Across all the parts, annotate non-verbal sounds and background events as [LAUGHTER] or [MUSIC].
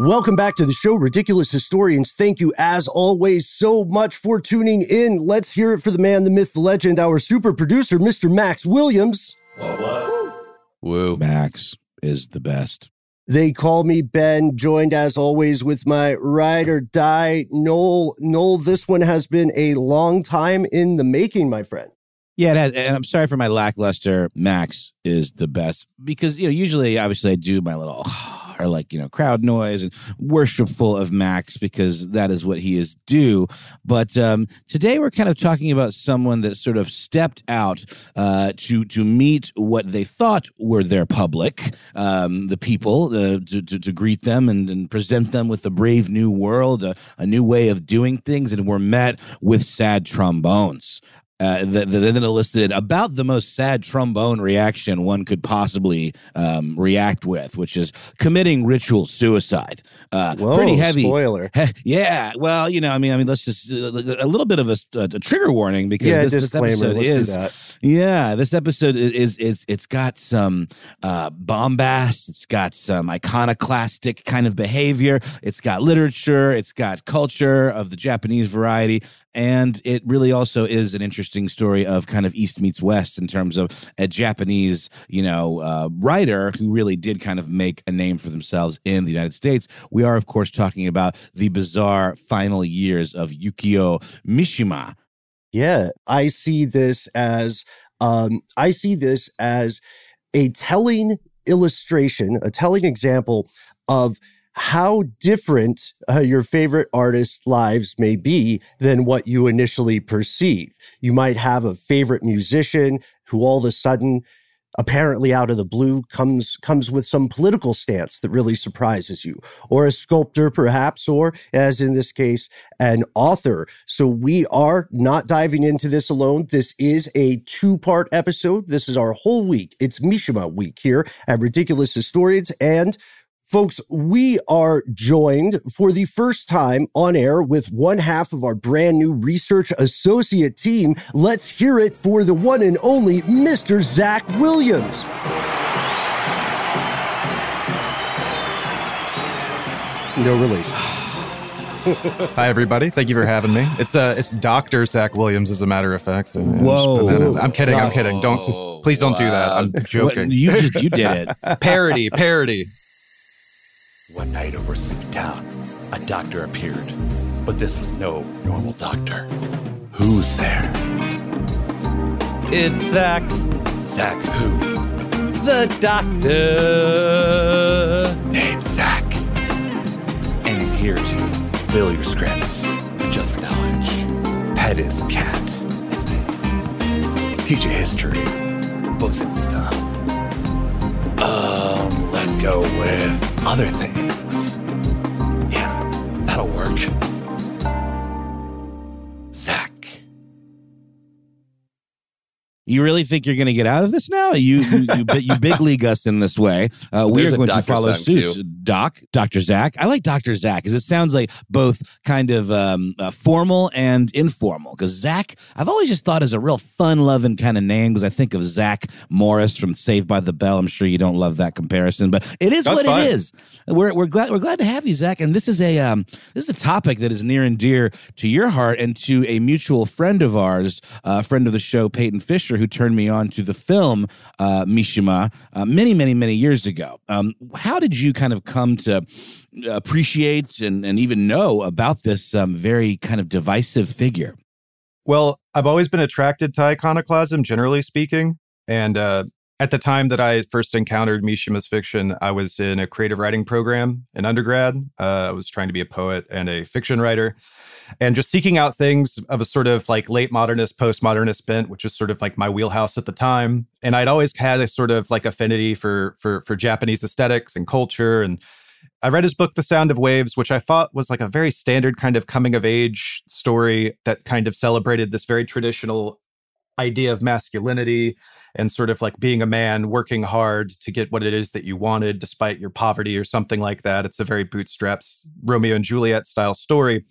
Welcome back to the show, Ridiculous Historians. Thank you, as always, so much for tuning in. Let's hear it for the man, the myth, the legend, our super producer, Mr. Max Williams. Woo. Max is the best. They call me Ben, joined as always with my ride or die, Noel. Noel, this one has been a long time in the making, my friend. Yeah, it has, and I'm sorry for my lackluster. Max is the best because you know usually, obviously, I do my little or like you know crowd noise and worshipful of Max because that is what he is due. But um, today we're kind of talking about someone that sort of stepped out uh, to to meet what they thought were their public, um, the people, uh, to, to, to greet them and, and present them with a brave new world, a, a new way of doing things, and were met with sad trombones uh, that, that then elicited about the most sad trombone reaction one could possibly um, react with, which is committing ritual suicide. Uh, Whoa, pretty heavy. spoiler. [LAUGHS] yeah. Well, you know, I mean, I mean, let's just uh, a little bit of a, a trigger warning because Yeah, this, this episode is yeah, this episode is is, is it's got some uh, bombast. It's got some iconoclastic kind of behavior. It's got literature. It's got culture of the Japanese variety, and it really also is an interesting story of kind of East meets West in terms of a Japanese, you know, uh, writer who really did kind of make a name for themselves in the United States. We are, of course, talking about the bizarre final years of Yukio Mishima. Yeah, I see this as um, I see this as a telling illustration, a telling example of how different uh, your favorite artist's lives may be than what you initially perceive. You might have a favorite musician who all of a sudden apparently out of the blue comes comes with some political stance that really surprises you. Or a sculptor perhaps or as in this case an author. So we are not diving into this alone. This is a two part episode. This is our whole week. It's mishima week here at ridiculous historians and Folks, we are joined for the first time on air with one half of our brand new research associate team. Let's hear it for the one and only Mr. Zach Williams. No relation. [SIGHS] Hi, everybody. Thank you for having me. It's uh, it's Doctor Zach Williams, as a matter of fact. So, yeah, Whoa. put. I'm kidding. I'm kidding. Don't please don't do that. I'm What- joking. you just you did it. [LAUGHS] parody, parody. One night over Sleepy Town, a doctor appeared, but this was no normal doctor. Who's there? It's Zach, Zach who? the doctor. Named Zach. And he's here to fill your scripts just for knowledge. Pet his cat. Teach you history. Books and stuff. Um, let's go with other things. Yeah, that'll work. You really think you're going to get out of this now? You you, you, you big league us in this way. Uh, we There's are going to follow suit. Doc, Dr. Zach. I like Dr. Zach because it sounds like both kind of um, uh, formal and informal. Because Zach, I've always just thought is a real fun loving kind of name because I think of Zach Morris from Saved by the Bell. I'm sure you don't love that comparison, but it is That's what fine. it is. We're, we're glad we're glad to have you, Zach. And this is a um, this is a topic that is near and dear to your heart and to a mutual friend of ours, a friend of the show, Peyton Fisher, who turned me on to the film uh, Mishima uh, many, many, many years ago. Um, how did you kind of come to appreciate and, and even know about this um, very kind of divisive figure? Well, I've always been attracted to iconoclasm, generally speaking. And uh, at the time that I first encountered Mishima's fiction, I was in a creative writing program in undergrad. Uh, I was trying to be a poet and a fiction writer, and just seeking out things of a sort of like late modernist, postmodernist bent, which was sort of like my wheelhouse at the time. And I'd always had a sort of like affinity for for for Japanese aesthetics and culture and I read his book, The Sound of Waves, which I thought was like a very standard kind of coming of age story that kind of celebrated this very traditional idea of masculinity and sort of like being a man, working hard to get what it is that you wanted despite your poverty or something like that. It's a very bootstraps Romeo and Juliet style story.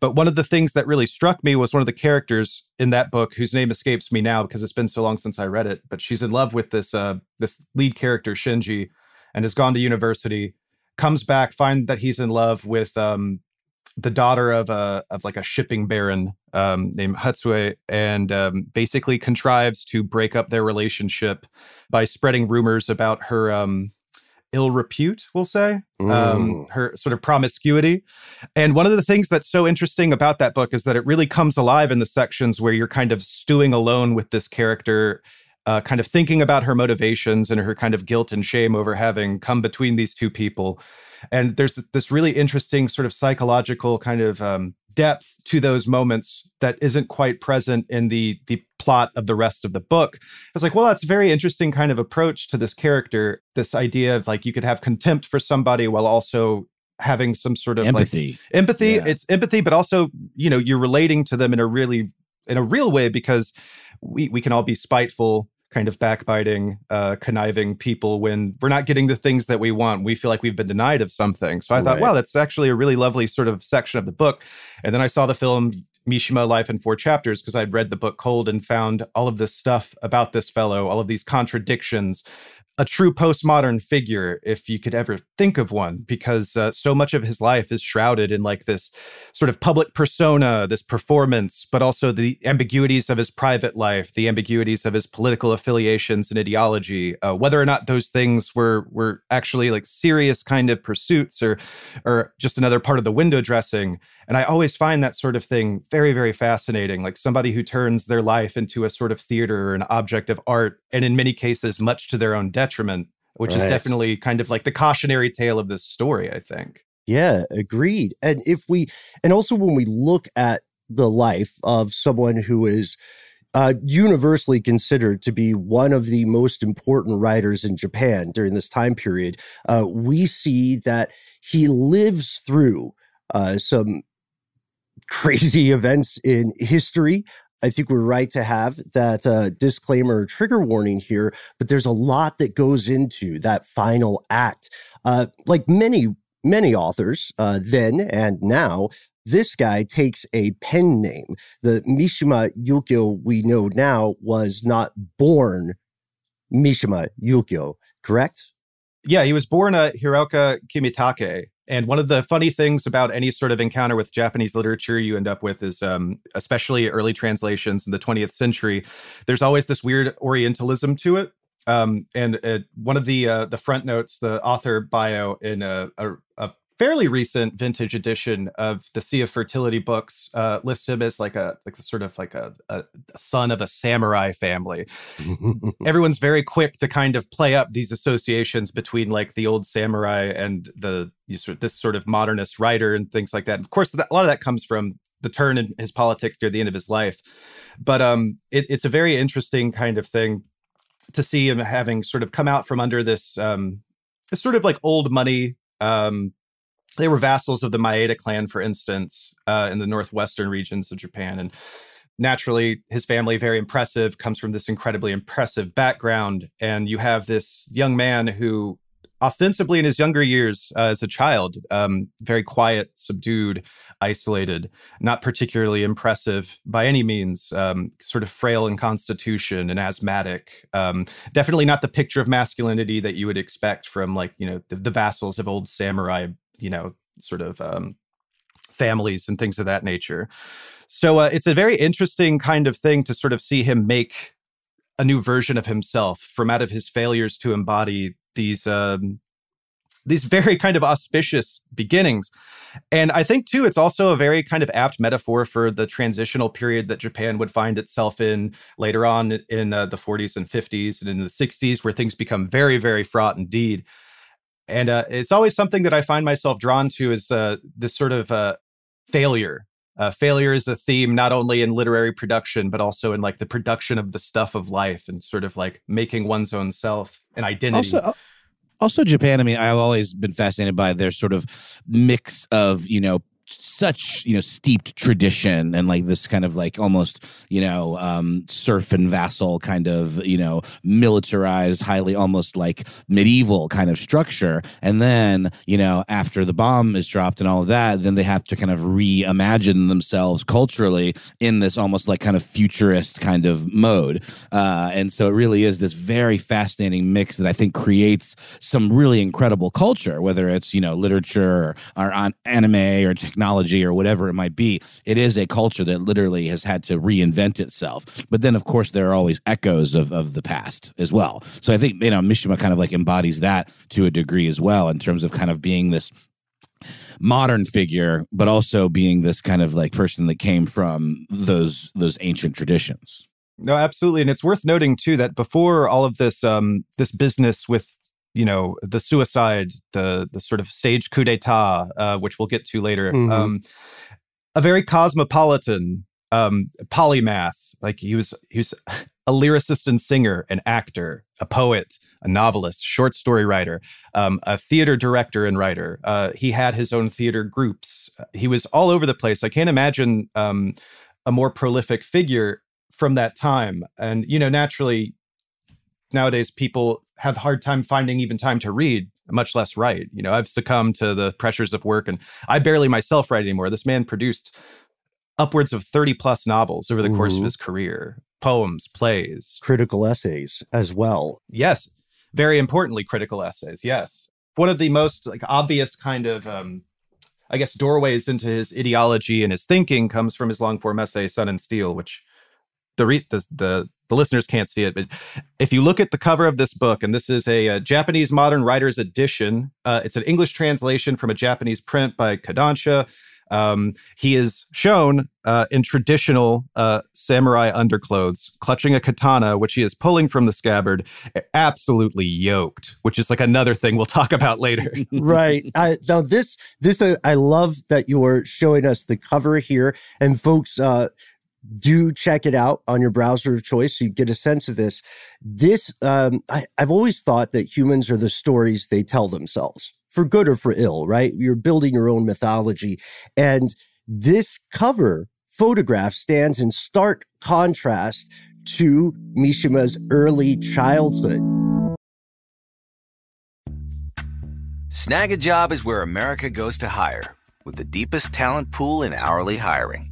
But one of the things that really struck me was one of the characters in that book, whose name escapes me now because it's been so long since I read it. But she's in love with this uh, this lead character Shinji, and has gone to university comes back, find that he's in love with um, the daughter of a of like a shipping baron um, named Hatsue, and um, basically contrives to break up their relationship by spreading rumors about her um, ill repute. We'll say um, Mm. her sort of promiscuity. And one of the things that's so interesting about that book is that it really comes alive in the sections where you're kind of stewing alone with this character uh, kind of thinking about her motivations and her kind of guilt and shame over having come between these two people. And there's this really interesting sort of psychological kind of um, depth to those moments that isn't quite present in the the plot of the rest of the book. I was like, well, that's a very interesting kind of approach to this character. This idea of like you could have contempt for somebody while also having some sort of like Empathy. empathy Yeah. it's empathy but also you know you're relating to them in a really in a real way because we we can all be spiteful kind of backbiting uh conniving people when we're not getting the things that we want. We feel like we've been denied of something. So i thought Right. wow that's actually a really lovely sort of section of the book. And then i saw the film Mishima Life in Four Chapters because I'd read the book cold and found all of this stuff about this fellow, all of these contradictions, a true postmodern figure, if you could ever think of one, because uh, so much of his life is shrouded in like this sort of public persona, this performance, but also the ambiguities of his private life, the ambiguities of his political affiliations and ideology, uh, whether or not those things were were actually like serious kind of pursuits or or just another part of the window dressing. And I always find that sort of thing very, very fascinating. Like somebody who turns their life into a sort of theater or an object of art, and in many cases, much to their own detriment, which is definitely kind of like the cautionary tale of this story, I think. Yeah, agreed. And if we, and also when we look at the life of someone who is uh, universally considered to be one of the most important writers in Japan during this time period, uh, we see that he lives through uh, some crazy [LAUGHS] events in history. I think we're right to have that uh, disclaimer or trigger warning here, but there's a lot that goes into that final act. Uh, like many many authors uh, then and now, this guy takes a pen name. The Mishima Yukio we know now was not born Mishima Yukio, correct? Yeah, he was born at Hiraoka Kimitake. And one of the funny things about any sort of encounter with Japanese literature you end up with is, um, especially early translations in the 20th century, there's always this weird Orientalism to it. Um, and uh, one of the uh, the front notes, the author bio in a, a, a fairly recent vintage edition of the Sea of Fertility books uh, lists him as like a like sort of like a, a, son of a samurai family [LAUGHS] everyone's very quick to kind of play up these associations between like the old samurai and the you sort this sort of modernist writer and things like that. Of course, that, a lot of that comes from the turn in his politics near the end of his life, but um, it, it's a very interesting kind of thing to see him having sort of come out from under this um, this sort of like old money. Um, they were vassals of the Maeda clan, for instance, uh, in the northwestern regions of Japan, and naturally, his family, very impressive, comes from this incredibly impressive background. And you have this young man who, ostensibly in his younger years uh, as a child, um, very quiet, subdued, isolated, not particularly impressive by any means, um, sort of frail in constitution and asthmatic. Um, definitely not the picture of masculinity that you would expect from, like, you know, the, the vassals of old samurai, you know, sort of um, families and things of that nature. So uh, it's a very interesting kind of thing to sort of see him make a new version of himself from out of his failures to embody these um, these very kind of auspicious beginnings. And I think too, it's also a very kind of apt metaphor for the transitional period that Japan would find itself in later on in uh, the 40s and 50s and in the 60s, where things become very, very fraught indeed. And uh, it's always something that I find myself drawn to is uh, this sort of uh, failure. Uh, failure is a theme not only in literary production, but also in like the production of the stuff of life and sort of like making one's own self and identity. Also, also Japan. I mean, I've always been fascinated by their sort of mix of you know such you know steeped tradition and like this kind of like almost you know um serf and vassal kind of you know militarized highly almost like medieval kind of structure. And then you know after the bomb is dropped and all of that then they have to kind of reimagine themselves culturally in this almost like kind of futurist kind of mode. Uh and so it really is this very fascinating mix that i think creates some really incredible culture whether it's you know literature or, or on anime or technology technology or whatever it might be. It is a culture that literally has had to reinvent itself. But then, of course, there are always echoes of, of the past as well. So I think, you know, Mishima kind of like embodies that to a degree as well in terms of kind of being this modern figure, but also being this kind of like person that came from those those ancient traditions. No, absolutely, and it's worth noting too that before all of this um, this business with you know the suicide the the sort of stage coup d'etat uh, which we'll get to later mm-hmm. um, a very cosmopolitan um, polymath. Like he was he was [LAUGHS] a lyricist and singer an actor a poet a novelist short story writer um, a theater director and writer. Uh, he had his own theater groups. He was all over the place. I can't imagine um, a more prolific figure from that time. And you know naturally nowadays people have hard time finding even time to read much less write you know i've succumbed to the pressures of work and i barely myself write anymore. This man produced upwards of 30 plus novels over the Ooh. course of his career poems plays. Critical essays as well. Yes very importantly critical essays yes. One of the most like obvious kind of um, i guess doorways into his ideology and his thinking comes from his long form essay sun and steel which the, re- the the the listeners can't see it, but if you look at the cover of this book, and this is a, a Japanese modern writers edition, uh, it's an English translation from a Japanese print by Kodansha. Um, he is shown uh, in traditional uh, samurai underclothes, clutching a katana, which he is pulling from the scabbard, absolutely yoked. Which is like another thing we'll talk about later. [LAUGHS] right. I, now this this uh, I love that you are showing us the cover here, and folks, uh, do check it out on your browser of choice so you get a sense of this. This, um, I, I've always thought that humans are the stories they tell themselves, for good or for ill, right? You're building your own mythology. And this cover photograph stands in stark contrast to Mishima's early childhood. Snagajob is where America goes to hire, with the deepest talent pool in hourly hiring.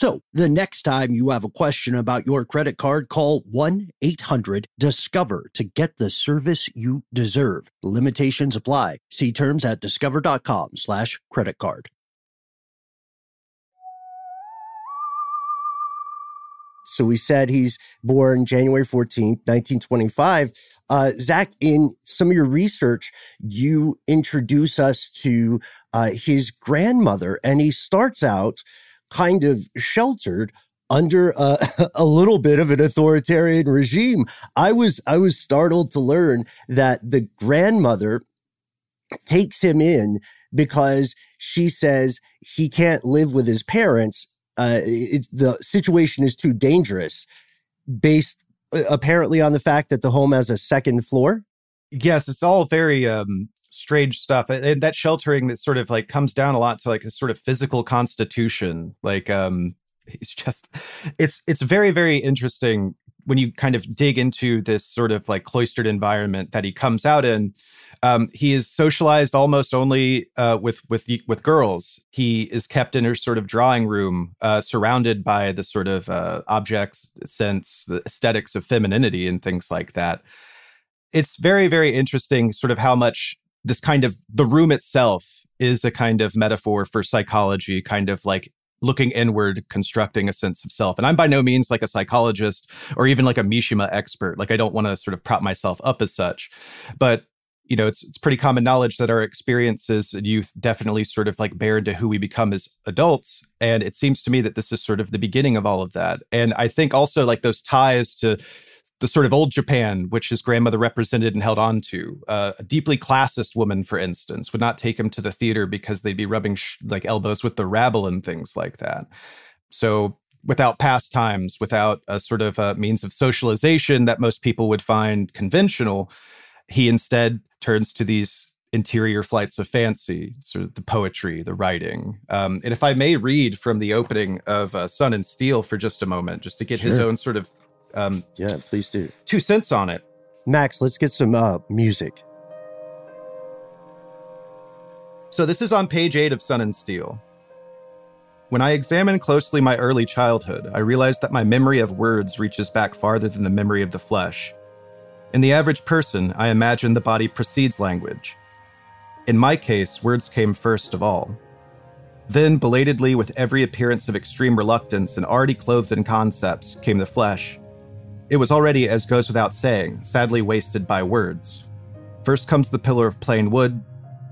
So the next time you have a question about your credit card, call 1-800-DISCOVER to get the service you deserve. Limitations apply. See terms at discover.com slash credit card. So we said he's born January 14th, 1925. Uh, Zach, in some of your research, you introduce us to uh, his grandmother, and he starts out kind of sheltered under a, [LAUGHS] a, little bit of an authoritarian regime. I was I was startled to learn that the grandmother takes him in because she says he can't live with his parents. Uh, it, the situation is too dangerous, based uh, apparently on the fact that the home has a second floor. Yes, it's all very um, strange stuff and that sheltering that sort of like comes down a lot to like a sort of physical constitution like um it's just it's it's very very interesting when you kind of dig into this sort of like cloistered environment that he comes out in um, he is socialized almost only uh, with with with girls. He is kept in her sort of drawing room, uh, surrounded by the sort of uh, objects, sense, the aesthetics of femininity, and things like that. It's very very interesting, sort of how much this kind of the room itself is a kind of metaphor for psychology, kind of like looking inward, constructing a sense of self. And I'm by no means like a psychologist or even like a Mishima expert. Like I don't want to sort of prop myself up as such. But you know, it's it's pretty common knowledge that our experiences in youth definitely sort of like bear into who we become as adults. And it seems to me that this is sort of the beginning of all of that. And I think also like those ties to the sort of old Japan, which his grandmother represented and held on to. Uh, a deeply classist woman, for instance, would not take him to the theater because they'd be rubbing sh- like elbows with the rabble and things like that. So, without pastimes, without a sort of a means of socialization that most people would find conventional, he instead turns to these interior flights of fancy, sort of the poetry, the writing. Um, and if I may read from the opening of uh, Sun and Steel for just a moment, just to get sure. his own sort of um, yeah, please do. Two cents on it. Max, let's get some uh, music. So this is on page eight of Sun and Steel. When I examine closely my early childhood, I realize that my memory of words reaches back farther than the memory of the flesh. In the average person, I imagine the body precedes language. In my case, words came first of all. Then, belatedly, with every appearance of extreme reluctance and already clothed in concepts, came the flesh, it was already, as goes without saying, sadly wasted by words. First comes the pillar of plain wood,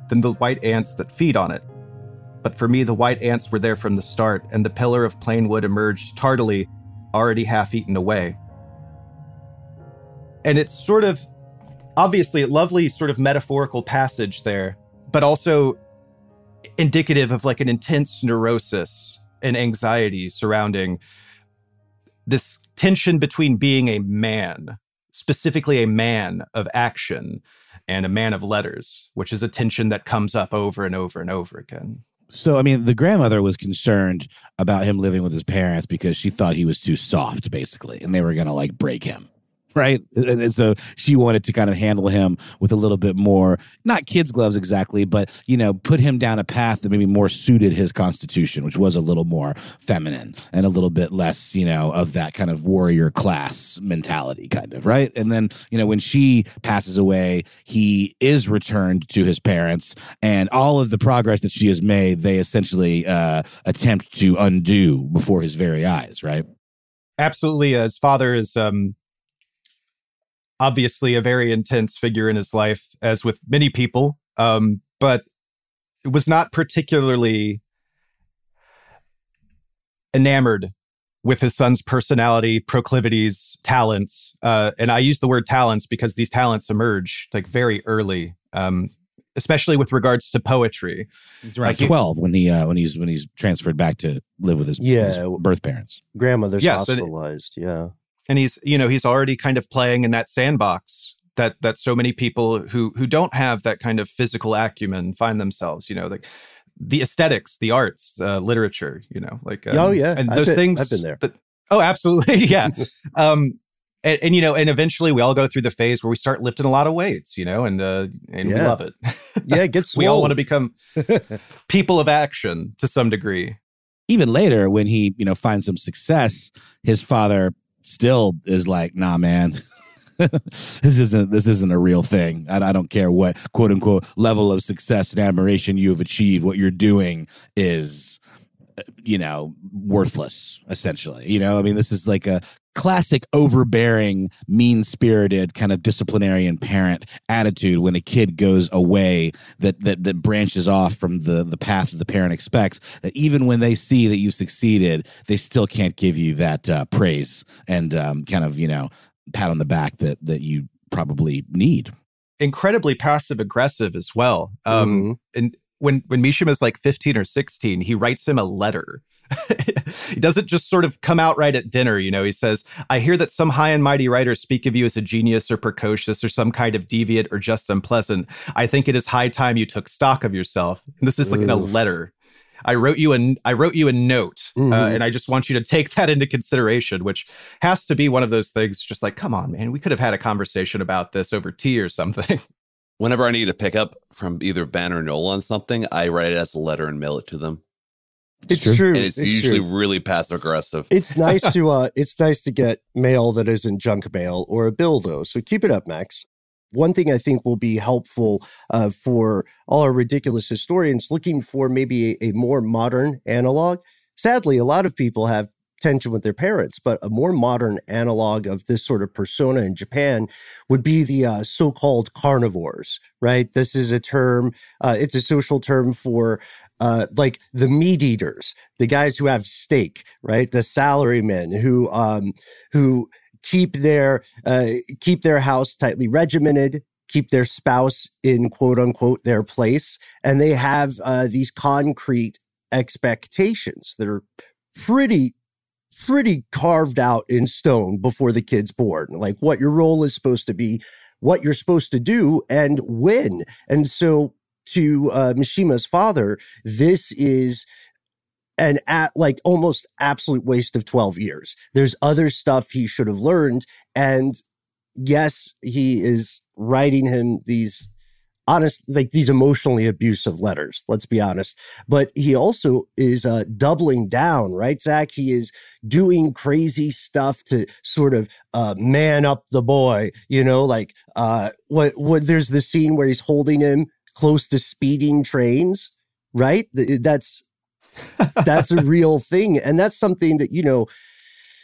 then the white ants that feed on it. But for me, the white ants were there from the start, and the pillar of plain wood emerged tardily, already half eaten away. And it's sort of obviously a lovely sort of metaphorical passage there, but also indicative of like an intense neurosis and anxiety surrounding this tension between being a man, specifically a man of action, and a man of letters, which is a tension that comes up over and over and over again. So, I mean, the grandmother was concerned about him living with his parents because she thought he was too soft, basically, and they were going to like break him. Right? And, and, so she wanted to kind of handle him with a little bit more, not kids' gloves exactly, but, you know, put him down a path that maybe more suited his constitution, which was a little more feminine and a little bit less, you know, of that kind of warrior class mentality, kind of, right? And then, you know, when she passes away, he is returned to his parents, and all of the progress that she has made, they essentially uh, attempt to undo before his very eyes, right? Absolutely. His father is um, obviously a very intense figure in his life, as with many people, um, but it was not particularly enamored with his son's personality, proclivities, talents. Uh, and I use the word talents because these talents emerge like very early, um, especially with regards to poetry. He's around like twelve when he uh, when he's when he's transferred back to live with his, yeah. his birth parents. Grandmother's yes, hospitalized. yeah and he's you know he's already kind of playing in that sandbox that that so many people who who don't have that kind of physical acumen find themselves you know like the aesthetics the arts uh, literature you know like um, oh yeah. and those I've been, things i've been there. but oh absolutely. [LAUGHS] Yeah. [LAUGHS] Um and, and, you know and eventually we all go through the phase where we start lifting a lot of weights you know and uh and yeah. we love it. Yeah it gets [LAUGHS] we all want to become people of action to some degree. Even later when he you know finds some success his father still is like, nah, man. [LAUGHS] this isn't this isn't a real thing. I, I, don't care what quote unquote level of success and admiration you have achieved. What you're doing is, you know, worthless. Essentially, you know. I mean, this is like a classic overbearing, mean spirited kind of disciplinarian parent attitude when a kid goes away that, that, that branches off from the, the path that the parent expects, that even when they see that you succeeded, they still can't give you that uh, praise and um, kind of, you know, pat on the back that, that you probably need. Incredibly passive aggressive as well. Um, mm-hmm. And when when Mishima is like 15 or 16, he writes him a letter [LAUGHS] he doesn't just sort of come out right at dinner. You know, he says, I hear that some high and mighty writers speak of you as a genius or precocious or some kind of deviant or just unpleasant. I think it is high time you took stock of yourself. And this is like Oof. in a letter. I wrote you a I wrote you a note, uh, mm-hmm. uh, and I just want you to take that into consideration, which has to be one of those things. Just like, come on, man, we could have had a conversation about this over tea or something. [LAUGHS] Whenever I need a pickup from either Ben or Noel on something, I write it as a letter and mail it to them. It's, it's true. And it's, it's usually true. really passive aggressive. It's [LAUGHS] nice to uh it's nice to get mail that isn't junk mail or a bill though. So keep it up, Max. One thing I think will be helpful uh, for all our ridiculous historians looking for maybe a, a more modern analog. Sadly, a lot of people have tension with their parents. But a more modern analog of this sort of persona in Japan would be the uh, so called carnivores, right? This is a term, uh, it's a social term for uh, like the meat eaters, the guys who have steak, right? The salarymen who, um, who, keep their uh, keep their house tightly regimented keep their spouse in quote unquote their place and they have uh, these concrete expectations that are pretty pretty carved out in stone before the kid's born, like what your role is supposed to be, what you're supposed to do, and when. And so to uh, Mishima's father, this is an at like almost absolute waste of 12 years. There's other stuff he should have learned. And yes, he is writing him these honest, like these emotionally abusive letters. Let's be honest. But he also is uh, doubling down, right, Zach? He is doing crazy stuff to sort of uh, man up the boy. You know, like uh, what? What? There's the scene where he's holding him close to speeding trains, right? That's that's a [LAUGHS] real thing, and that's something that you know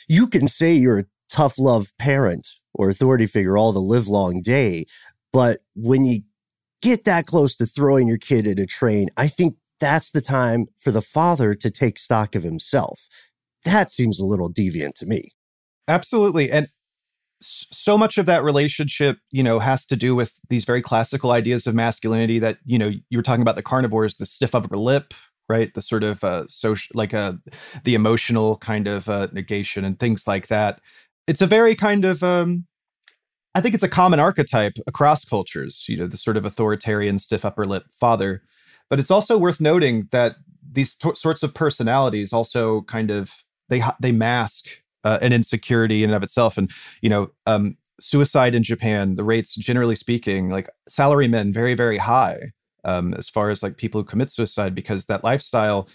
you can say you're a tough love parent or authority figure all the live long day. But when you get that close to throwing your kid in a train, I think that's the time for the father to take stock of himself. That seems a little deviant to me. Absolutely. And so much of that relationship, you know, has to do with these very classical ideas of masculinity that, you know, you were talking about the carnivores, the stiff upper lip, right? The sort of uh, social, like uh, the emotional kind of uh, negation and things like that. It's a very kind of um, I think it's a common archetype across cultures, you know, the sort of authoritarian, stiff upper lip father. But it's also worth noting that these t- sorts of personalities also kind of they they mask uh, an insecurity in and of itself. And you know, um, suicide in Japan, the rates, generally speaking, like salarymen, very, very high um, as far as like people who commit suicide because that lifestyle,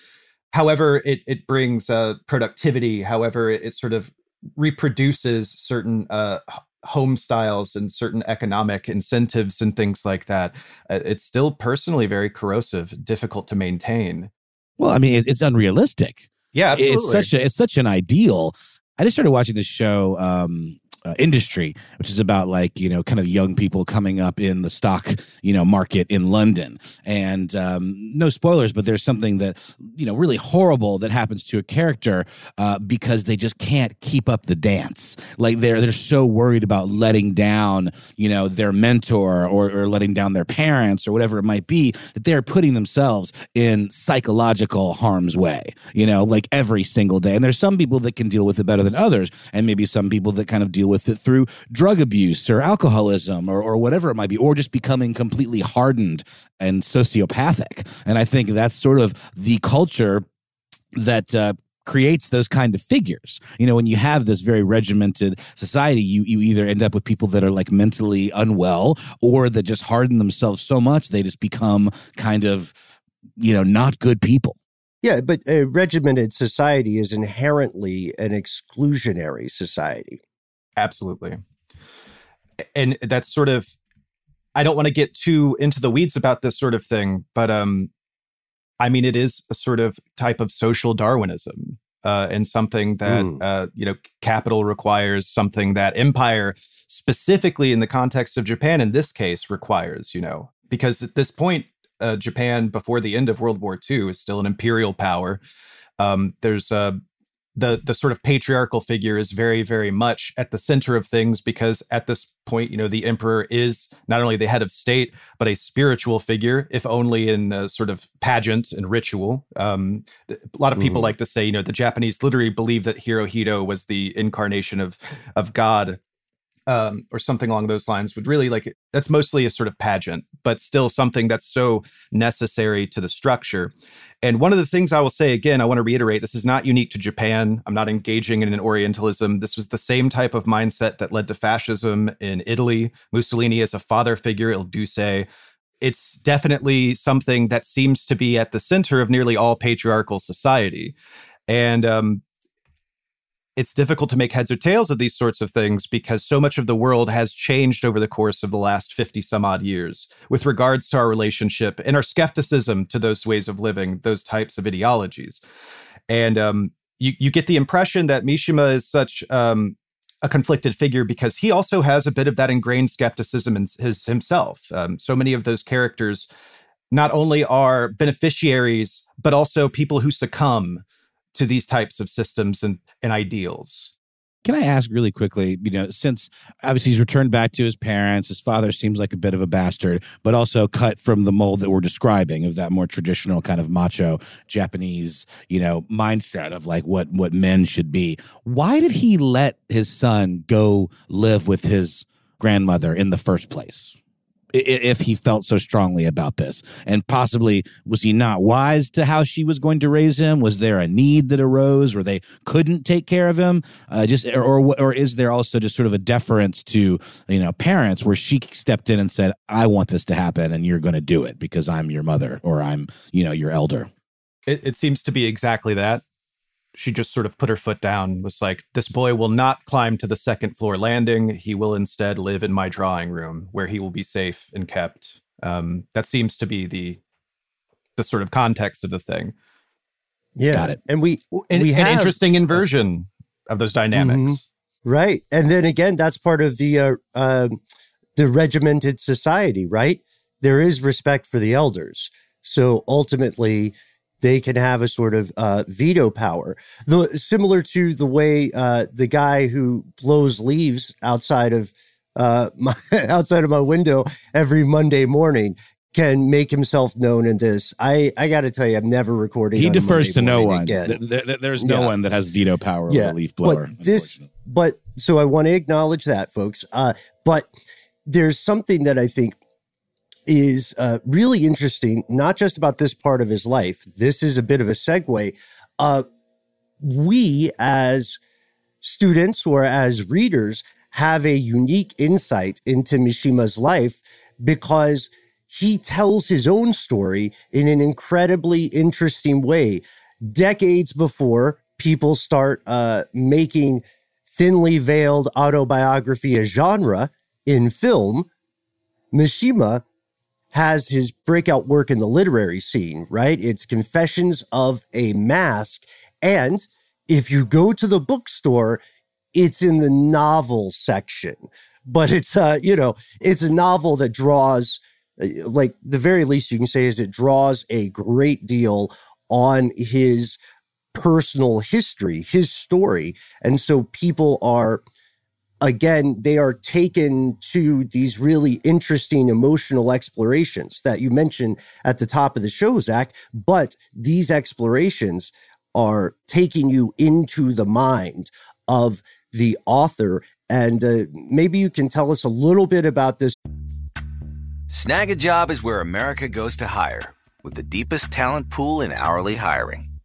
however, it, it brings uh, productivity, however, it, it, sort of reproduces certain uh, home styles and certain economic incentives and things like that. Uh, it's still personally very corrosive, difficult to maintain. Well, I mean, it's unrealistic. Yeah, absolutely. It's such a it's such an ideal. I just started watching this show um, uh, industry, which is about like you know kind of young people coming up in the stock you know market in London. And um, no spoilers, but there's something that you know really horrible that happens to a character uh, because they just can't keep up the dance. Like they're they're so worried about letting down you know their mentor or, or letting down their parents or whatever it might be that they're putting themselves in psychological harm's way. You know, like every single day. And there's some people that can deal with it better than others, and maybe some people that kind of deal with it through drug abuse or alcoholism or, or whatever it might be, or just becoming completely hardened and sociopathic. And I think that's sort of the culture that uh, creates those kind of figures. You know, when you have this very regimented society, you you either end up with people that are like mentally unwell or that just harden themselves so much they just become kind of you know not good people. Yeah, but a regimented society is inherently an exclusionary society. Absolutely. And that's sort of I don't want to get too into the weeds about this sort of thing, but um I mean it is a sort of type of social Darwinism. Uh, and something that mm. uh, you know capital requires something that empire specifically in the context of japan in this case requires you know because at this point uh, japan before the end of world war ii is still an imperial power um, there's uh, the the sort of patriarchal figure is very very much at the center of things because at this point you know the emperor is not only the head of state but a spiritual figure if only in a sort of pageant and ritual um, a lot of people mm. like to say you know the japanese literally believe that hirohito was the incarnation of of god um, or something along those lines would really like that's mostly a sort of pageant, but still something that's so necessary to the structure. And one of the things I will say again, I want to reiterate this is not unique to Japan. I'm not engaging in an Orientalism. This was the same type of mindset that led to fascism in Italy. Mussolini as a father figure, Il Duce. It's definitely something that seems to be at the center of nearly all patriarchal society. And um, it's difficult to make heads or tails of these sorts of things because so much of the world has changed over the course of the last 50 some odd years with regards to our relationship and our skepticism to those ways of living, those types of ideologies. And um, you, you get the impression that Mishima is such um, a conflicted figure because he also has a bit of that ingrained skepticism in his himself. Um, so many of those characters not only are beneficiaries, but also people who succumb to these types of systems and, and ideals. Can I ask really quickly, you know, since obviously he's returned back to his parents, his father seems like a bit of a bastard, but also cut from the mold that we're describing of that more traditional kind of macho Japanese, you know, mindset of like what what men should be. Why did he let his son go live with his grandmother in the first place? If he felt so strongly about this. And possibly was he not wise to how she was going to raise him? Was there a need that arose where they couldn't take care of him? Uh, just or, or, is there also just sort of a deference to you know parents where she stepped in and said i want this to happen and you're going to do it because i'm your mother or i'm you know your elder. It, it seems to be exactly that she just sort of put her foot down was like this boy will not climb to the second floor landing. He will instead live in my drawing room where he will be safe and kept. Um, that seems to be the the sort of context of the thing. Yeah. Got it. And we and, we an have, interesting inversion of those dynamics. Mm-hmm. right. And then again that's part of the uh, uh, the regimented society right? There is respect for the elders. So ultimately they can have a sort of uh, veto power, the, similar to the way uh, the guy who blows leaves outside of uh, [LAUGHS] my outside of my window every Monday morning can make himself known in this. I I got to tell you, I'm never recording. He defers to no one. There, there, there's no yeah. one that has veto power yeah. over a leaf blower. But this, but so I want to acknowledge that, folks. Uh, but there's something that I think is uh, really interesting, not just about this part of his life. This is a bit of a segue. Uh, we, as students or as readers, have a unique insight into Mishima's life because he tells his own story in an incredibly interesting way. Decades before people start uh, making thinly veiled autobiography a genre in film, Mishima has his breakout work in the literary scene, right? It's Confessions of a Mask. And if you go to the bookstore, it's in the novel section. But it's uh, you know, it's a novel that draws uh, like the very least you can say is it draws a great deal on his personal history, his story. And so people are again, they are taken to these really interesting emotional explorations that you mentioned at the top of the show, Zach. But these explorations are taking you into the mind of the author. And uh, maybe you can tell us a little bit about this. Snagajob is where America goes to hire, with the deepest talent pool in hourly hiring.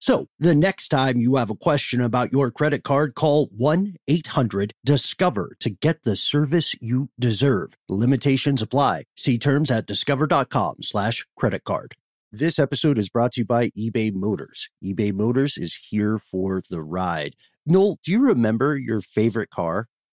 So the next time you have a question about your credit card, call 1-800-DISCOVER to get the service you deserve. Limitations apply. See terms at discover.com slash credit card. This episode is brought to you by eBay Motors. eBay Motors is here for the ride. Noel, do you remember your favorite car?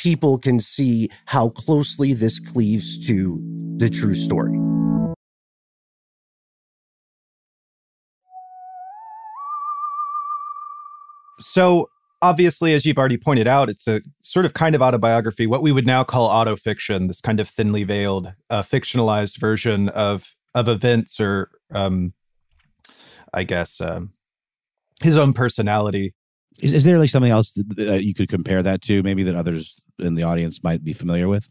people can see how closely this cleaves to the true story. So obviously, as you've already pointed out, it's a sort of kind of autobiography, what we would now call autofiction, this kind of thinly veiled, uh, fictionalized version of of events or, um, I guess, um, his own personality. Is, is there like something else that you could compare that to, maybe that others in the audience might be familiar with?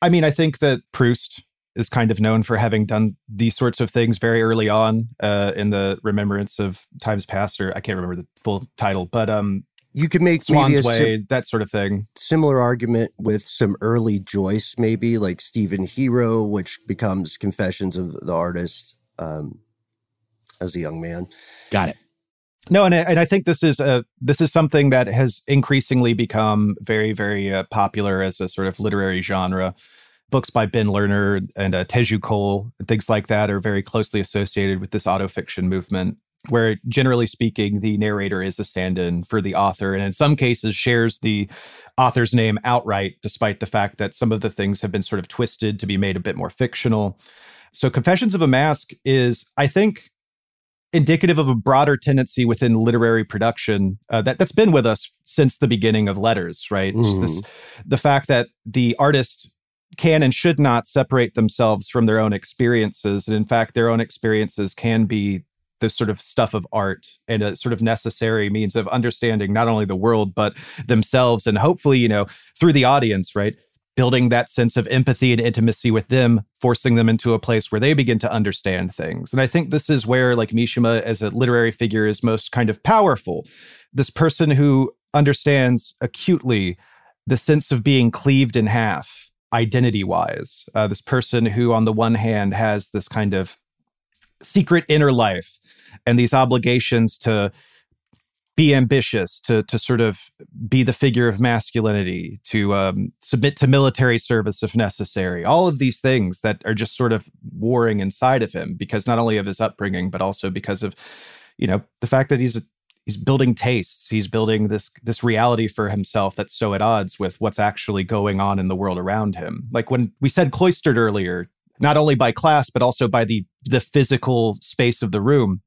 I mean, I think that Proust is kind of known for having done these sorts of things very early on uh, in the remembrance of times past, or I can't remember the full title, but um, you could make Swann's maybe a Way, sim- that sort of thing. similar argument with some early Joyce, maybe like Stephen Hero, which becomes Confessions of the Artist um, as a young man. Got it. No, and I, and I think this is a this is something that has increasingly become very very uh, popular as a sort of literary genre. Books by Ben Lerner and uh, Teju Cole and things like that are very closely associated with this autofiction movement, where generally speaking, the narrator is a stand-in for the author, and in some cases shares the author's name outright, despite the fact that some of the things have been sort of twisted to be made a bit more fictional. So, Confessions of a Mask is, I think, indicative of a broader tendency within literary production uh, that that's been with us since the beginning of letters right? Just this the fact that the artist can and should not separate themselves from their own experiences and in fact their own experiences can be this sort of stuff of art and a sort of necessary means of understanding not only the world but themselves and hopefully you know through the audience right building that sense of empathy and intimacy with them, forcing them into a place where they begin to understand things. And I think this is where, like, Mishima as a literary figure is most kind of powerful. This person who understands acutely the sense of being cleaved in half, identity wise. Uh, this person who, on the one hand, has this kind of secret inner life and these obligations to be ambitious, to to sort of be the figure of masculinity, to um, submit to military service if necessary. All of these things that are just sort of warring inside of him because not only of his upbringing, but also because of you know the fact that he's he's building tastes. He's building this this reality for himself that's so at odds with what's actually going on in the world around him. Like when we said cloistered earlier, not only by class but also by the the physical space of the room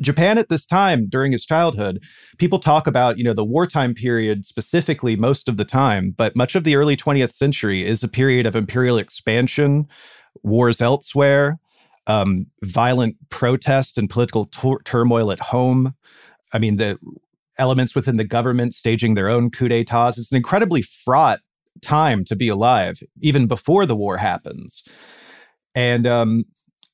Japan at this time during his childhood, people talk about, you know, the wartime period specifically most of the time, but much of the early 20th century is a period of imperial expansion, wars elsewhere, um, violent protest and political tur- turmoil at home. I mean, the elements within the government staging their own coup d'etats. It's an incredibly fraught time to be alive, even before the war happens. And um,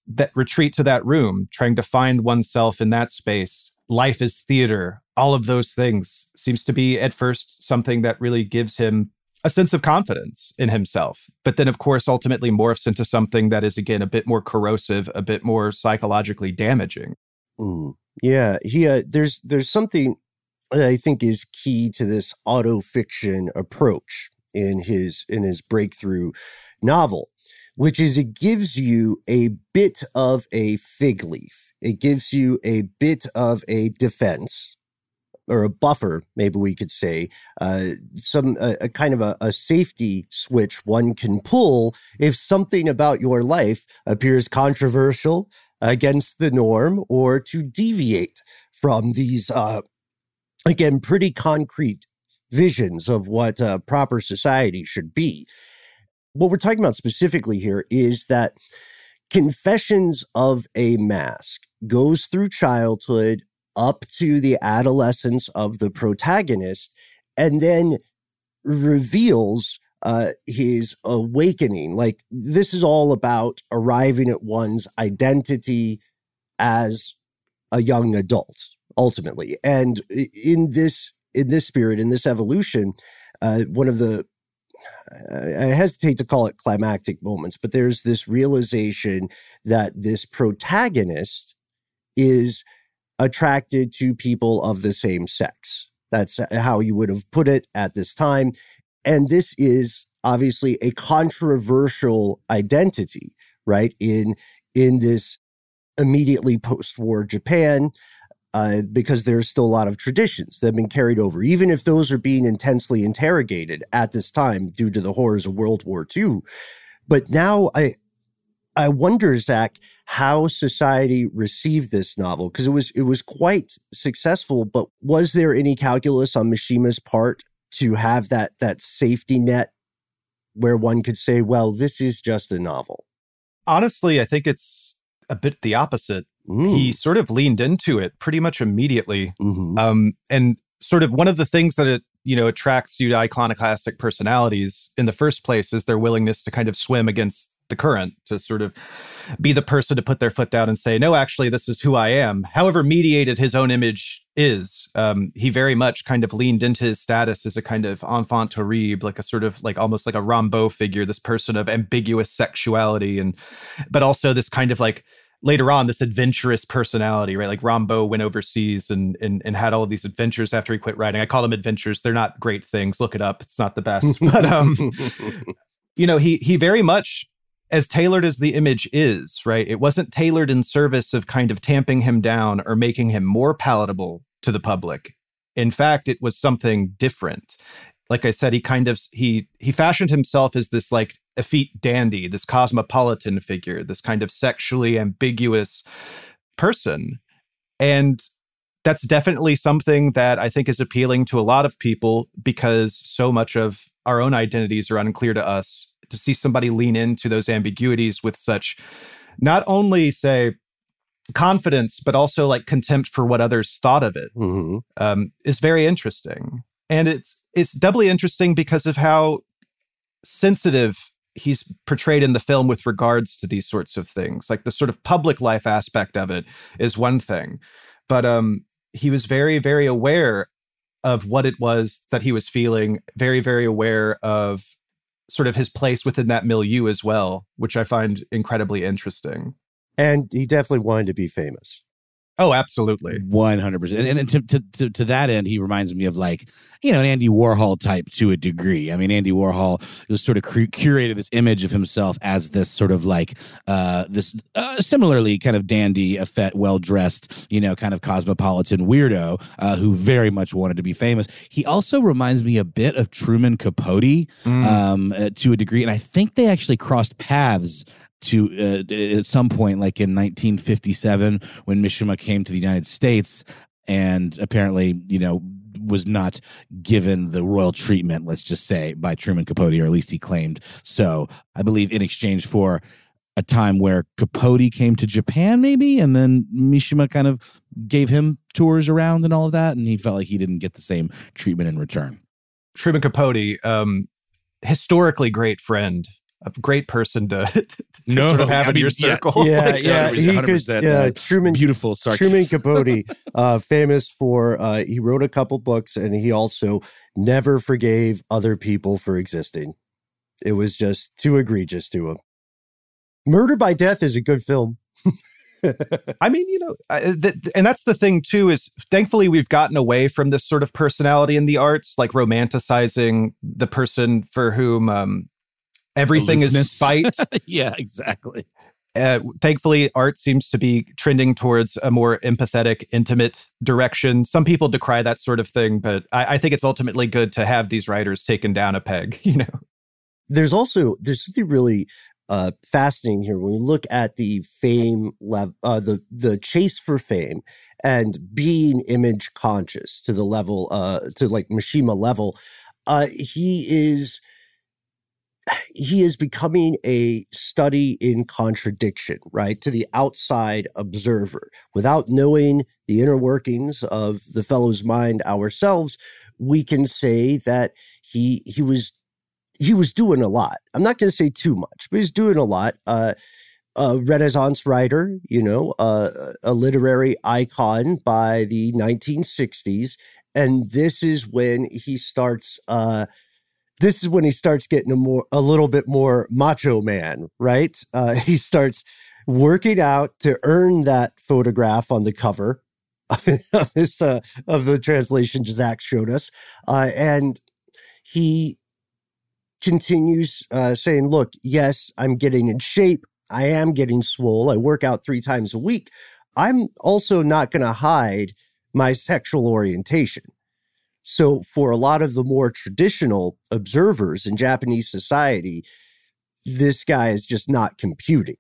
that retreat to that room, trying to find oneself in that space. Life is theater. All of those things seems to be at first something that really gives him a sense of confidence in himself. But then, of course, ultimately morphs into something that is, again, a bit more corrosive, a bit more psychologically damaging. Mm. Yeah, he uh, there's there's something that I think is key to this autofiction approach in his in his breakthrough novel, which is it gives you a bit of a fig leaf. It gives you a bit of a defense or a buffer, maybe we could say, uh, some a, a kind of a, a safety switch one can pull if something about your life appears controversial, against the norm, or to deviate from these, uh, again, pretty concrete visions of what uh, proper society should be. What we're talking about specifically here is that Confessions of a Mask goes through childhood up to the adolescence of the protagonist and then reveals uh, his awakening. Like, this is all about arriving at one's identity as a young adult, ultimately. And in this in this spirit, in this evolution, uh, one of the I hesitate to call it climactic moments, but there's this realization that this protagonist is attracted to people of the same sex. That's how you would have put it at this time. And this is obviously a controversial identity, right? In in this immediately post-war Japan, uh, because there's still a lot of traditions that have been carried over, even if those are being intensely interrogated at this time due to the horrors of World War II. But now I I wonder, Zach, how society received this novel because it was it was quite successful. But was there any calculus on Mishima's part to have that that safety net where one could say, "Well, this is just a novel"? Honestly, I think it's a bit the opposite. Mm. He sort of leaned into it pretty much immediately, Mhm. um, and sort of one of the things that it you know attracts you to iconoclastic personalities in the first place is their willingness to kind of swim against the current to sort of be the person to put their foot down and say no actually this is who i am however mediated his own image is um, he very much kind of leaned into his status as a kind of enfant terrible like a sort of like almost like a rambo figure this person of ambiguous sexuality and but also this kind of like later on this adventurous personality, right? Like Rambo went overseas and, and and had all of these adventures after he quit writing. I call them adventures. They're not great things. Look it up. It's not the best. [LAUGHS] but um, [LAUGHS] you know, he he very much as tailored as the image is, right? It wasn't tailored in service of kind of tamping him down or making him more palatable to the public. In fact, it was something different. Like I said, he kind of he he fashioned himself as this like effete dandy, this cosmopolitan figure, this kind of sexually ambiguous person. And that's definitely something that I think is appealing to a lot of people because so much of our own identities are unclear to us. To see somebody lean into those ambiguities with such not only, say, confidence, but also like contempt for what others thought of it Mhm. um, is very interesting. And it's it's doubly interesting because of how sensitive he's portrayed in the film with regards to these sorts of things. Like the sort of public life aspect of it is one thing, but um, he was very very aware of what it was that he was feeling. Very very aware of sort of his place within that milieu as well, which I find incredibly interesting. And he definitely wanted to be famous. Oh, absolutely. One hundred percent, and then to, to to to that end, he reminds me of like you know an Andy Warhol type to a degree. I mean, Andy Warhol was sort of cur- curated this image of himself as this sort of like uh, this uh, similarly kind of dandy, effete, well dressed, you know, kind of cosmopolitan weirdo uh, who very much wanted to be famous. He also reminds me a bit of Truman Capote um, uh, to a degree, and I think they actually crossed paths to uh, at some point like in 1957 when Mishima came to the United States and apparently you know was not given the royal treatment let's just say by Truman Capote or at least he claimed so. I believe in exchange for a time where Capote came to Japan maybe and then Mishima kind of gave him tours around and all of that and he felt like he didn't get the same treatment in return. Truman Capote, um, historically great friend, a great person [LAUGHS] to, to No, sort of have I in mean, your circle. yeah, [LAUGHS] Like, yeah. uh, He could. Yeah, uh, Truman. beautiful sarcasm. Truman [LAUGHS] Capote, uh, famous for uh, he wrote a couple books, and he also never forgave other people for existing. It was just too egregious to him. Murder by Death is a good film. I mean, you know, I- th- and that's the thing too. Is thankfully we've gotten away from this sort of personality in the arts, like romanticizing the person for whom um, everything is Aloofness. spite. [LAUGHS] yeah exactly uh, thankfully, art seems to be trending towards a more empathetic, intimate direction. Some people decry that sort of thing, but I, I think it's ultimately good to have these writers taken down a peg. [LAUGHS] You know, there's also there's something really uh, fascinating here when we look at the fame level, uh, the the chase for fame, and being image conscious to the level, uh, to like Mishima level. Uh, he is he is becoming a study in contradiction, right? To the outside observer, without knowing the inner workings of the fellow's mind ourselves, we can say that he he was he was doing a lot. I'm not going to say too much, but he's doing a lot. Uh, a Renaissance writer, you know, uh, a literary icon by the 1960s, and this is when he starts. Uh, this is when he starts getting a more, a little bit more macho man, right? Uh, [LAUGHS] he starts working out to earn that photograph on the cover [LAUGHS] of this uh, of the translation Zach showed us, uh, and he continues uh, saying, Look, yes, I'm getting in shape. I am getting swole. I work out three times a week. I'm also not going to hide my sexual orientation. So, for a lot of the more traditional observers in Japanese society, this guy is just not computing.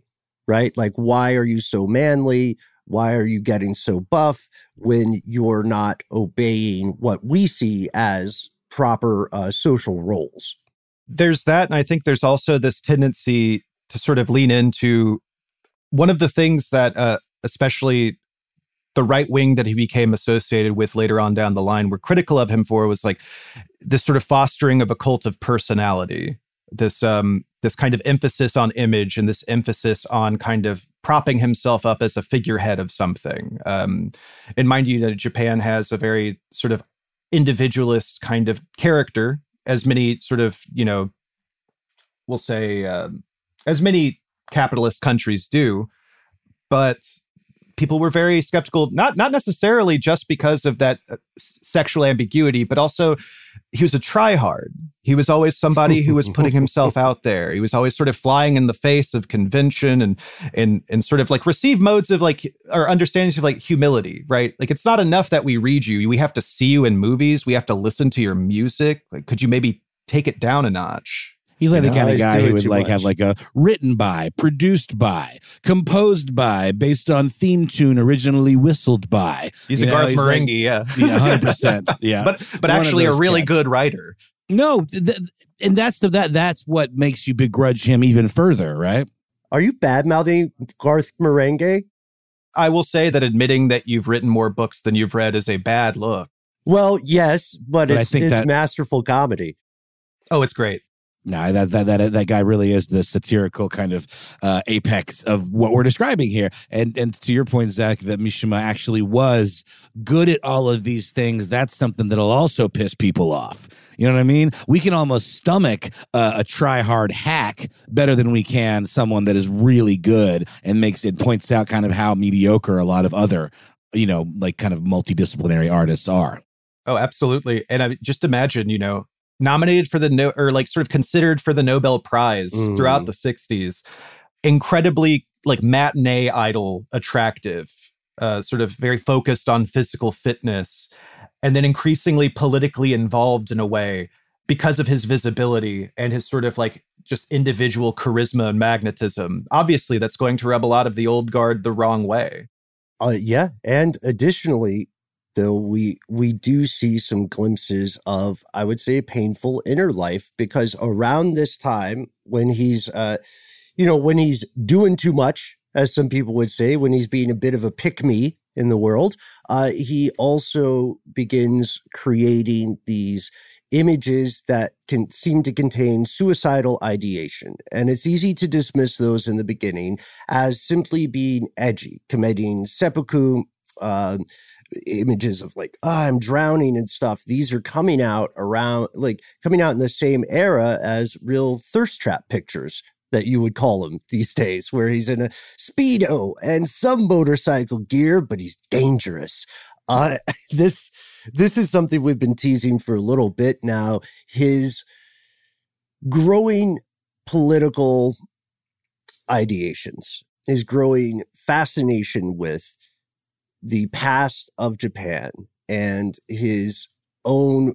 right? Like, why are you so manly? Why are you getting so buff when you're not obeying what we see as proper uh, social roles? There's that. And I think there's also this tendency to sort of lean into one of the things that, uh, especially the right wing that he became associated with later on down the line were critical of him for was like this sort of fostering of a cult of personality this um this kind of emphasis on image and this emphasis on kind of propping himself up as a figurehead of something. Um and mind you that japan has a very sort of individualist kind of character as many sort of you know we'll say um, as many capitalist countries do but people were very skeptical not not necessarily just because of that uh, sexual ambiguity but also he was a tryhard. He was always somebody who was putting himself [LAUGHS] out there. He was always sort of flying in the face of convention and and and sort of like receive modes of like or understandings of like humility right? Like it's not enough that we read you. We have to see you in movies. We have to listen to your music. Like could you maybe take it down a notch He's like the No, kind of guy who would like much. have like a written by, produced by, composed by, based on theme tune originally whistled by. he's You a know, garth he's like- marenghi yeah Yeah, hundred percent. [LAUGHS] Yeah, but but One actually a really cats. good writer no, th- and that's the that that's what makes you begrudge him even further, right? Are you bad mouthing Garth Marenghi? I will say that admitting that you've written more books than you've read is a bad look. Well, yes, but, But I it's, think it's that- masterful comedy. Oh, it's great. No, that that that that guy really is the satirical kind of uh, apex of what we're describing here. And and to your point, Zach, that Mishima actually was good at all of these things. That's something that'll also piss people off. You know what I mean? We can almost stomach uh, a try hard hack better than we can someone that is really good and makes it points out kind of how mediocre a lot of other you know like kind of multidisciplinary artists are. Oh, absolutely. And I just imagine, you know, nominated for the no or like sort of considered for the Nobel Prize Mm. throughout the 60s. Incredibly like matinee idol attractive, uh, sort of very focused on physical fitness, and then increasingly politically involved in a way because of his visibility and his sort of like just individual charisma and magnetism. Obviously, that's going to rub a lot of the old guard the wrong way. Uh, yeah, and additionally, though we we do see some glimpses of I would say a painful inner life because around this time when he's uh you know when he's doing too much as some people would say when he's being a bit of a pick me in the world uh he also begins creating these images that can seem to contain suicidal ideation. And it's easy to dismiss those in the beginning as simply being edgy, committing seppuku, um, images of like, oh, I'm drowning and stuff. These are coming out around, like, coming out in the same era as real thirst trap pictures that you would call them these days, where he's in a Speedo and some motorcycle gear, but he's dangerous. Uh, [LAUGHS] this this is something we've been teasing for a little bit now. His growing political ideations, his growing fascination with the past of Japan and his own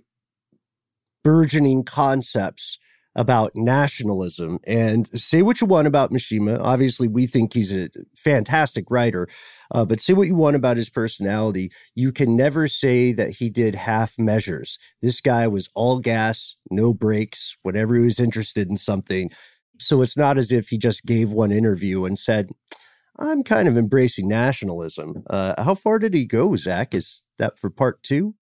burgeoning concepts about nationalism. And say what you want about Mishima. Obviously, we think he's a fantastic writer, uh, but say what you want about his personality. You can never say that he did half measures. This guy was all gas, no brakes, whenever he was interested in something. So it's not as if he just gave one interview and said, I'm kind of embracing nationalism. Uh, how far did he go, Zach? Is that for part two?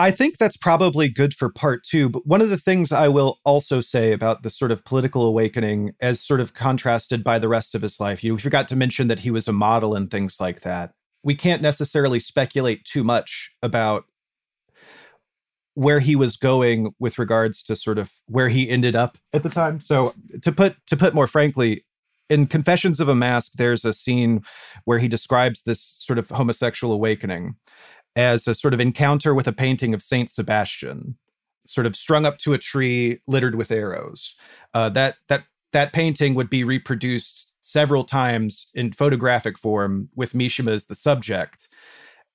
I think that's probably good for part two. But one of the things I will also say about the sort of political awakening, as sort of contrasted by the rest of his life, you forgot to mention that he was a model and things like that. We can't necessarily speculate too much about where he was going with regards to sort of where he ended up at the time. So to put to put more frankly, in Confessions of a Mask, there's a scene where he describes this sort of homosexual awakening as a sort of encounter with a painting of Saint Sebastian, sort of strung up to a tree littered with arrows. Uh, that that that painting would be reproduced several times in photographic form with Mishima as the subject,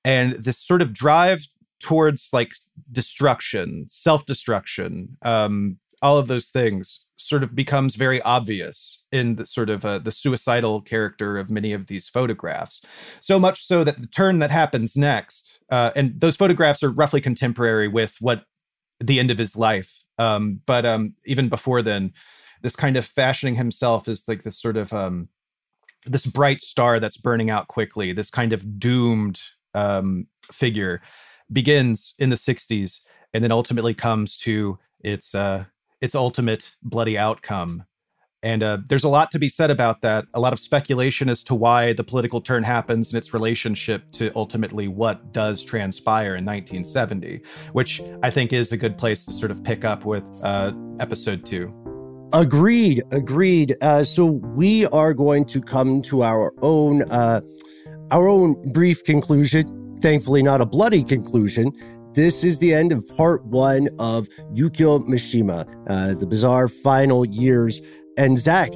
and this sort of drive towards like destruction, self-destruction, um, all of those things sort of becomes very obvious in the sort of uh, the suicidal character of many of these photographs. So much so that the turn that happens next, uh, and those photographs are roughly contemporary with what the end of his life. Um, but um, even before then, this kind of fashioning himself as like this sort of um, this bright star that's burning out quickly, this kind of doomed um, figure begins in the 60s and then ultimately comes to its uh, its ultimate bloody outcome. And uh, there's a lot to be said about that. A lot of speculation as to why the political turn happens and its relationship to ultimately what does transpire in 1970, which I think is a good place to sort of pick up with uh, episode two. Agreed, agreed. Uh, so we are going to come to our own uh, our own brief conclusion. Thankfully, not a bloody conclusion. This is the end of part one of Yukio Mishima, uh, the bizarre final years. And Zach,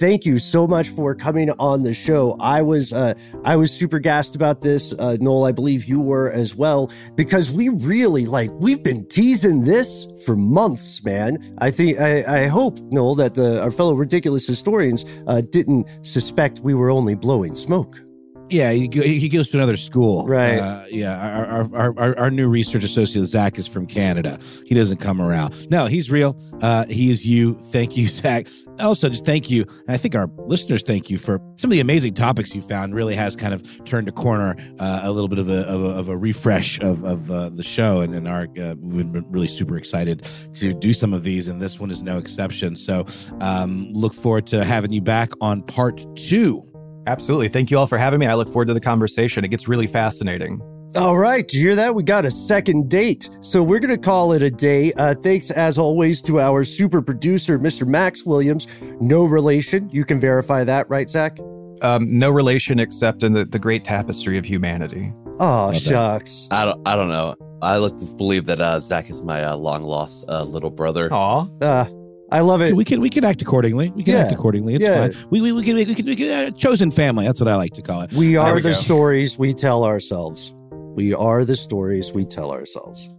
thank you so much for coming on the show. I was uh, I was super gassed about this. Uh, Noel, I believe you were as well, because we really like we've been teasing this for months, man. I think I, I hope Noel that the our fellow ridiculous historians uh, didn't suspect we were only blowing smoke. Yeah, he, he goes to another school. Right. Uh, yeah. Our, our, our, our new research associate, Zach, is from Canada. He doesn't come around. No, he's real. Uh, he is you. Thank you, [LAUGHS] Zach. Also, just thank you. And I think our listeners thank you for some of the amazing topics you found. Really has kind of turned a corner, uh, a little bit of a, of a, of a refresh of, of uh, the show. And, and our, uh, we've been really super excited to do some of these. And this one is no exception. So um, look forward to having you back on part two. Absolutely. Thank you all for having me. I look forward to the conversation. It gets really fascinating. All right, did you hear that? We got a second date. So we're going to call it a day. Uh, thanks, as always, to our super producer, Mr. Max Williams. No relation. You can verify that, right, Zach? Um, no relation except in the, the great tapestry of humanity. Oh, shucks. I don't. I don't know. I like to believe that uh, Zach is my uh, long lost uh, little brother. Aw. I love it. We can we can act accordingly. We can Yeah. act accordingly. It's Yeah. fine. We we, we can we can, we can uh, chosen family. That's what I like to call it. We are we the go. stories we tell ourselves. We are the stories we tell ourselves.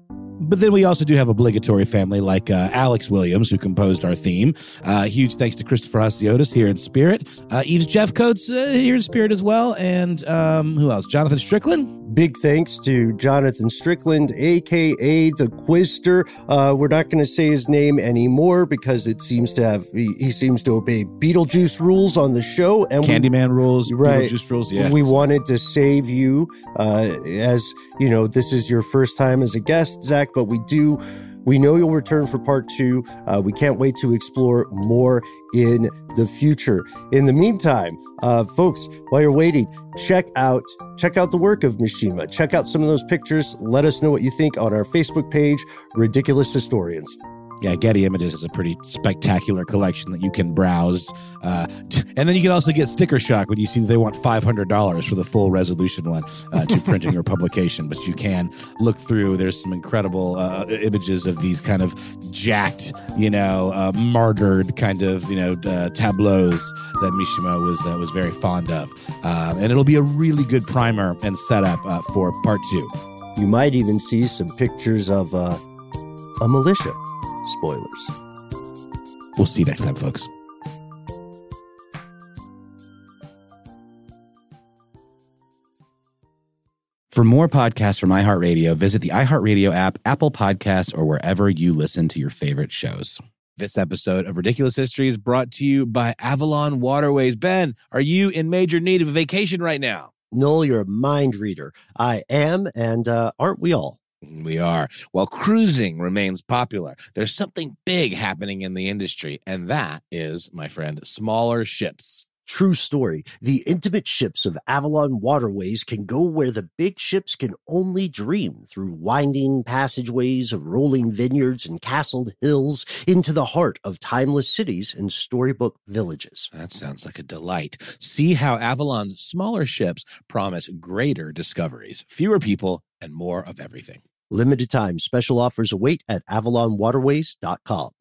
But then we also do have obligatory family like uh, Alex Williams, who composed our theme. Uh, huge thanks to Christopher Hasiotis here in spirit. Uh, Eves Jeffcoats uh, here in spirit as well. And um, who else? Jonathan Strickland. Big thanks to Jonathan Strickland, aka the Quister. Uh, we're not going to say his name anymore because it seems to have he, he seems to obey Beetlejuice rules on the show. And we- Candyman rules. Right. Beetlejuice rules. Yeah. we wanted to save you uh, as you know this is your first time as a guest zach but we do we know you'll return for part two. Uh, we can't wait to explore more in the future. In the meantime uh, folks while you're waiting check out check out the work of mishima. Check out some of those pictures. Let us know what you think on our facebook page ridiculous historians Yeah, Getty Images is a pretty spectacular collection that you can browse. Uh, [LAUGHS] and then you can also get sticker shock when you see they want $500 for the full resolution one uh, to [LAUGHS] print in your publication. But you can look through. There's some incredible uh, images of these kind of jacked, you know, uh, martyred kind of, you know, uh, tableaus that Mishima was uh, was very fond of. Uh, and it'll be a really good primer and setup uh, for part two. you might even see some pictures of uh, a militia spoilers We'll see you next time, folks. For more podcasts from iHeartRadio, visit the iHeartRadio app, Apple Podcasts, or wherever you listen to your favorite shows. This episode of Ridiculous History is brought to you by Avalon Waterways. Ben, are you in major need of a vacation right now? Noel, you're a mind reader. I am, and uh, aren't we all? We are. While cruising remains popular, there's something big happening in the industry, and that is, my friend, smaller ships. True story. The intimate ships of Avalon Waterways can go where the big ships can only dream through winding passageways of rolling vineyards and castled hills into the heart of timeless cities and storybook villages. That sounds like a delight. See how Avalon's smaller ships promise greater discoveries, fewer people, and more of everything. Limited time special offers await at avalonwaterways.com.